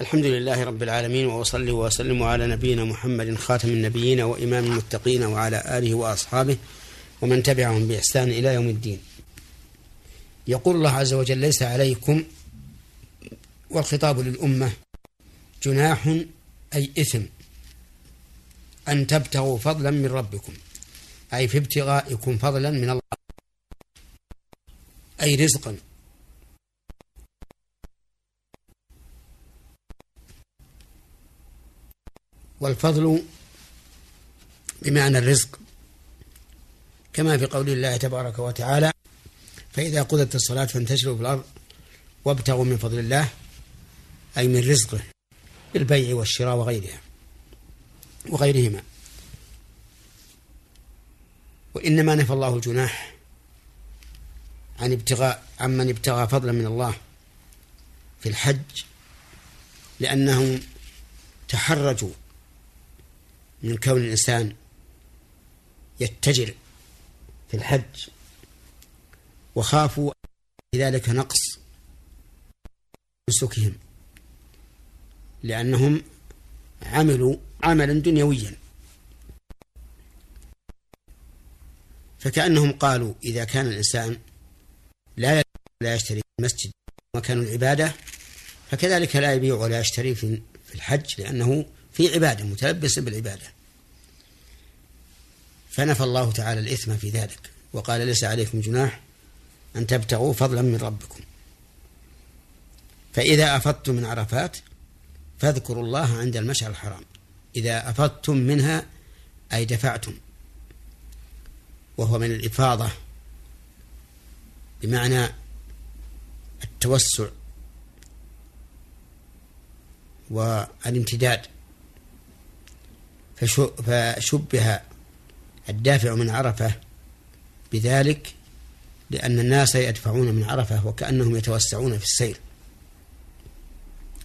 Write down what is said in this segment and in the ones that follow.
الحمد لله رب العالمين وأصلي وأسلم على نبينا محمد خاتم النبيين وإمام المتقين وعلى آله وأصحابه ومن تبعهم بإحسان إلى يوم الدين. يقول الله عز وجل ليس عليكم والخطاب للأمة جناح أي إثم أن تبتغوا فضلا من ربكم أي في ابتغائكم فضلا من الله أي رزقا والفضل بمعنى الرزق كما في قول الله تبارك وتعالى فإذا قضت الصلاة فانتشروا في الأرض وابتغوا من فضل الله أي من رزقه بالبيع والشراء وغيرها وغيرهما. وإنما نفى الله الجناح عن ابتغاء عمن ابتغى فضلا من الله في الحج لأنهم تحرجوا من كون الإنسان يتجر في الحج وخافوا ذلك نقص نسكهم لأنهم عملوا عملا دنيويا. فكأنهم قالوا إذا كان الإنسان لا لا يشتري في المسجد مكان العبادة فكذلك لا يبيع ولا يشتري في الحج لأنه في عبادة متلبس بالعبادة. فنفى الله تعالى الإثم في ذلك وقال ليس عليكم جناح أن تبتغوا فضلا من ربكم. فإذا أفضتم من عرفات فاذكروا الله عند المشعر الحرام. إذا أفضتم منها أي دفعتم. وهو من الإفاضة بمعنى التوسع والامتداد. فشبه الدافع من عرفة بذلك لأن الناس يدفعون من عرفة وكأنهم يتوسعون في السير.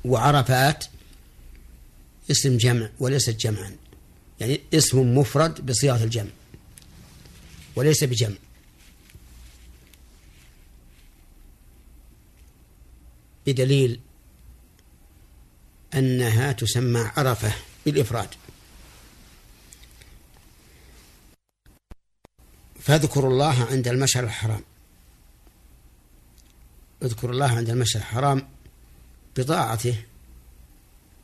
وعرفات اسم جمع وليست جمعا. يعني اسم مفرد بصيغة الجمع وليس بجمع. بدليل أنها تسمى عرفة بالإفراد. فاذكروا الله عند المشعر الحرام. اذكروا الله عند المشعر الحرام بطاعته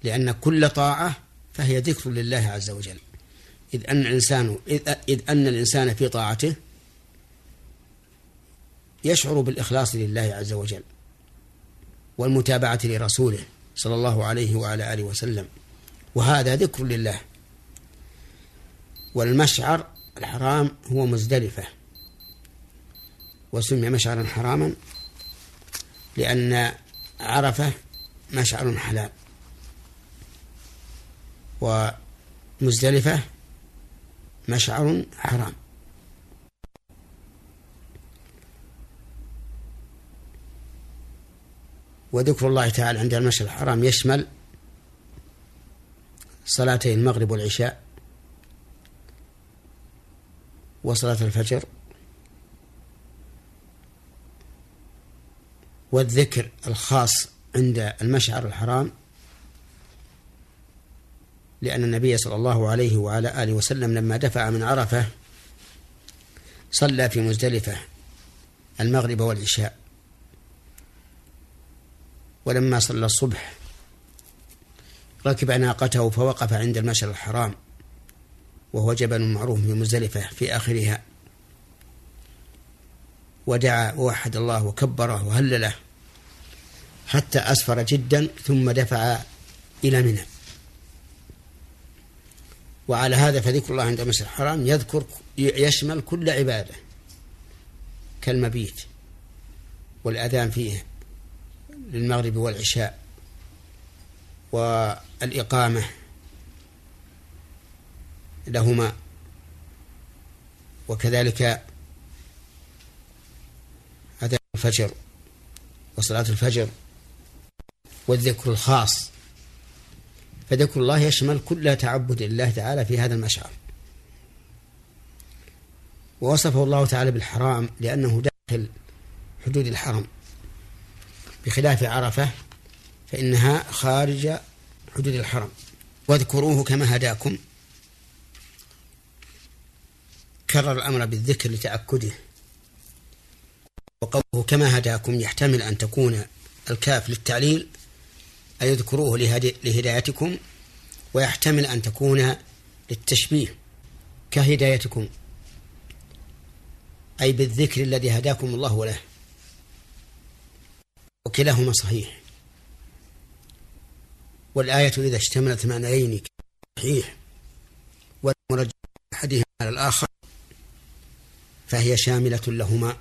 لأن كل طاعة فهي ذكر لله عز وجل. إذ أن الإنسان إذ أن الإنسان في طاعته يشعر بالإخلاص لله عز وجل والمتابعة لرسوله صلى الله عليه وعلى آله وسلم وهذا ذكر لله. والمشعر الحرام هو مزدلفة. وسمي مشعرا حراما لأن عرفة مشعر حلال. ومزدلفة مشعر حرام. وذكر الله تعالى عند المشعر الحرام يشمل صلاتي المغرب والعشاء. وصلاة الفجر. والذكر الخاص عند المشعر الحرام. لأن النبي صلى الله عليه وعلى آله وسلم لما دفع من عرفة صلى في مزدلفة المغرب والعشاء. ولما صلى الصبح ركب ناقته فوقف عند المشعر الحرام. وهو جبل معروف في مزدلفة في آخرها. ودعا ووحد الله وكبره وهلله حتى أسفر جدا ثم دفع إلى منى. وعلى هذا فذكر الله عند المسجد الحرام يذكر يشمل كل عبادة كالمبيت والأذان فيه للمغرب والعشاء والإقامة لهما. وكذلك أذان الفجر وصلاة الفجر والذكر الخاص. فذكر الله يشمل كل تعبد لله تعالى في هذا المشعر. ووصفه الله تعالى بالحرام لأنه داخل حدود الحرم. بخلاف عرفة فإنها خارج حدود الحرم. واذكروه كما هداكم. كرر الأمر بالذكر لتأكده. وقوله كما هداكم يحتمل أن تكون الكاف للتعليل أي اذكروه لهدايتكم ويحتمل أن تكون للتشبيه كهدايتكم. أي بالذكر الذي هداكم الله له وكلاهما صحيح. والآية إذا اشتملت معنيين صحيح والمرجع أحدهما على الآخر. فهي شاملة لهما.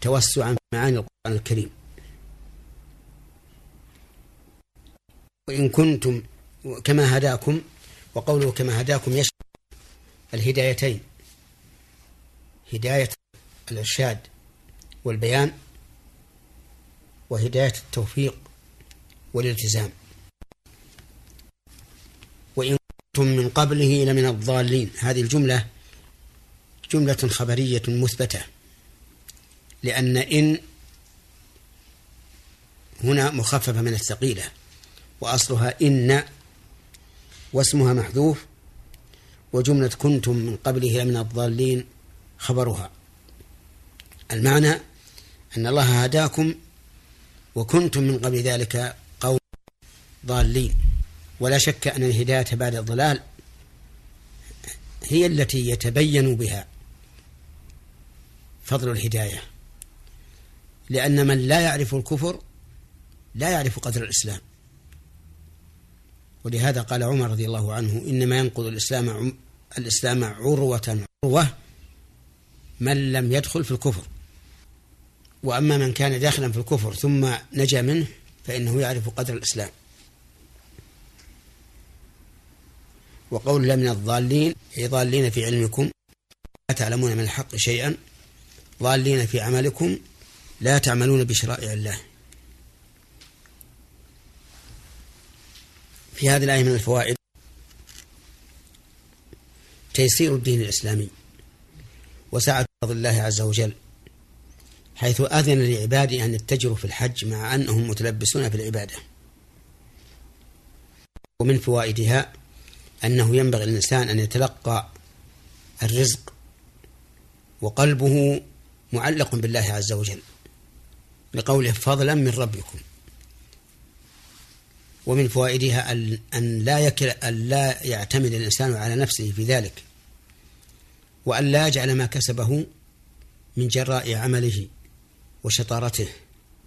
توسعا في معاني القرآن الكريم. وإن كنتم كما هداكم وقوله كما هداكم يشمل الهدايتين. هداية الإرشاد والبيان وهداية التوفيق والالتزام. وإن كنتم من قبله لمن الضالين. هذه الجملة جملة خبرية مثبتة لأن إن هنا مخففة من الثقيلة وأصلها إن واسمها محذوف وجملة كنتم من قبله لمن الضالين خبرها. المعنى أن الله هداكم وكنتم من قبل ذلك قوم ضالين. ولا شك أن الهداية بعد الضلال هي التي يتبين بها. فضل الهداية. لأن من لا يعرف الكفر لا يعرف قدر الإسلام. ولهذا قال عمر رضي الله عنه إنما ينقض الإسلام الإسلام عروة عروة من لم يدخل في الكفر. وأما من كان داخلا في الكفر ثم نجا منه فإنه يعرف قدر الإسلام. وقول من الضالين أي ضالين في علمكم لا تعلمون من الحق شيئا. ضالين في عملكم لا تعملون بشرائع الله. في هذه الآية من الفوائد. تيسير الدين الإسلامي وسعة فضل الله عز وجل حيث أذن لعباده أن يتجروا في الحج مع أنهم متلبسون في العبادة. ومن فوائدها أنه ينبغي للإنسان أن يتلقى الرزق وقلبه معلق بالله عز وجل لقوله فضلا من ربكم ومن فوائدها أن لا يكل أن لا يعتمد الإنسان على نفسه في ذلك وأن لا يجعل ما كسبه من جراء عمله وشطارته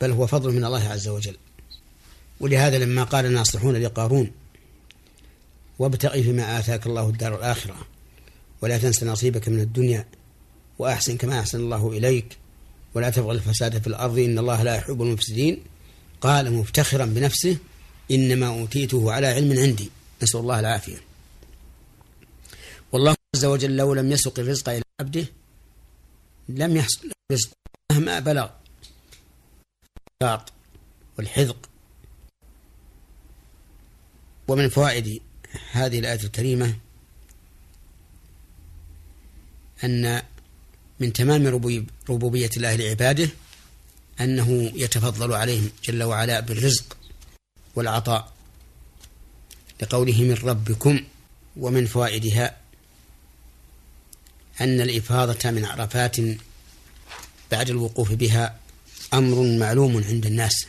بل هو فضل من الله عز وجل. ولهذا لما قال الناصحون لقارون وابتغي فيما آتاك الله الدار الآخرة ولا تنس نصيبك من الدنيا وأحسن كما أحسن الله إليك. ولا تبغى الفساد في الأرض إن الله لا يحب المفسدين. قال مفتخرا بنفسه إنما أوتيته على علم عندي. نسأل الله العافية. والله عز وجل لو لم يسق الرزق إلى عبده لم يحصل الرزق مهما بلغ. والحذق. ومن فوائد هذه الآية الكريمة أن من تمام ربوبية الله لعباده أنه يتفضل عليهم جل وعلا بالرزق والعطاء لقوله من ربكم ومن فوائدها أن الإفاضة من عرفات بعد الوقوف بها أمر معلوم عند الناس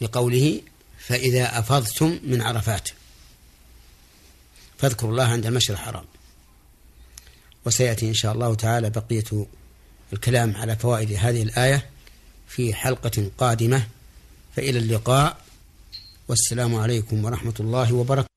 لقوله فإذا أفضتم من عرفات فاذكروا الله عند المشر الحرام. وسيأتي إن شاء الله تعالى بقية الكلام على فوائد هذه الآية في حلقة قادمة. فإلى اللقاء والسلام عليكم ورحمة الله وبركاته.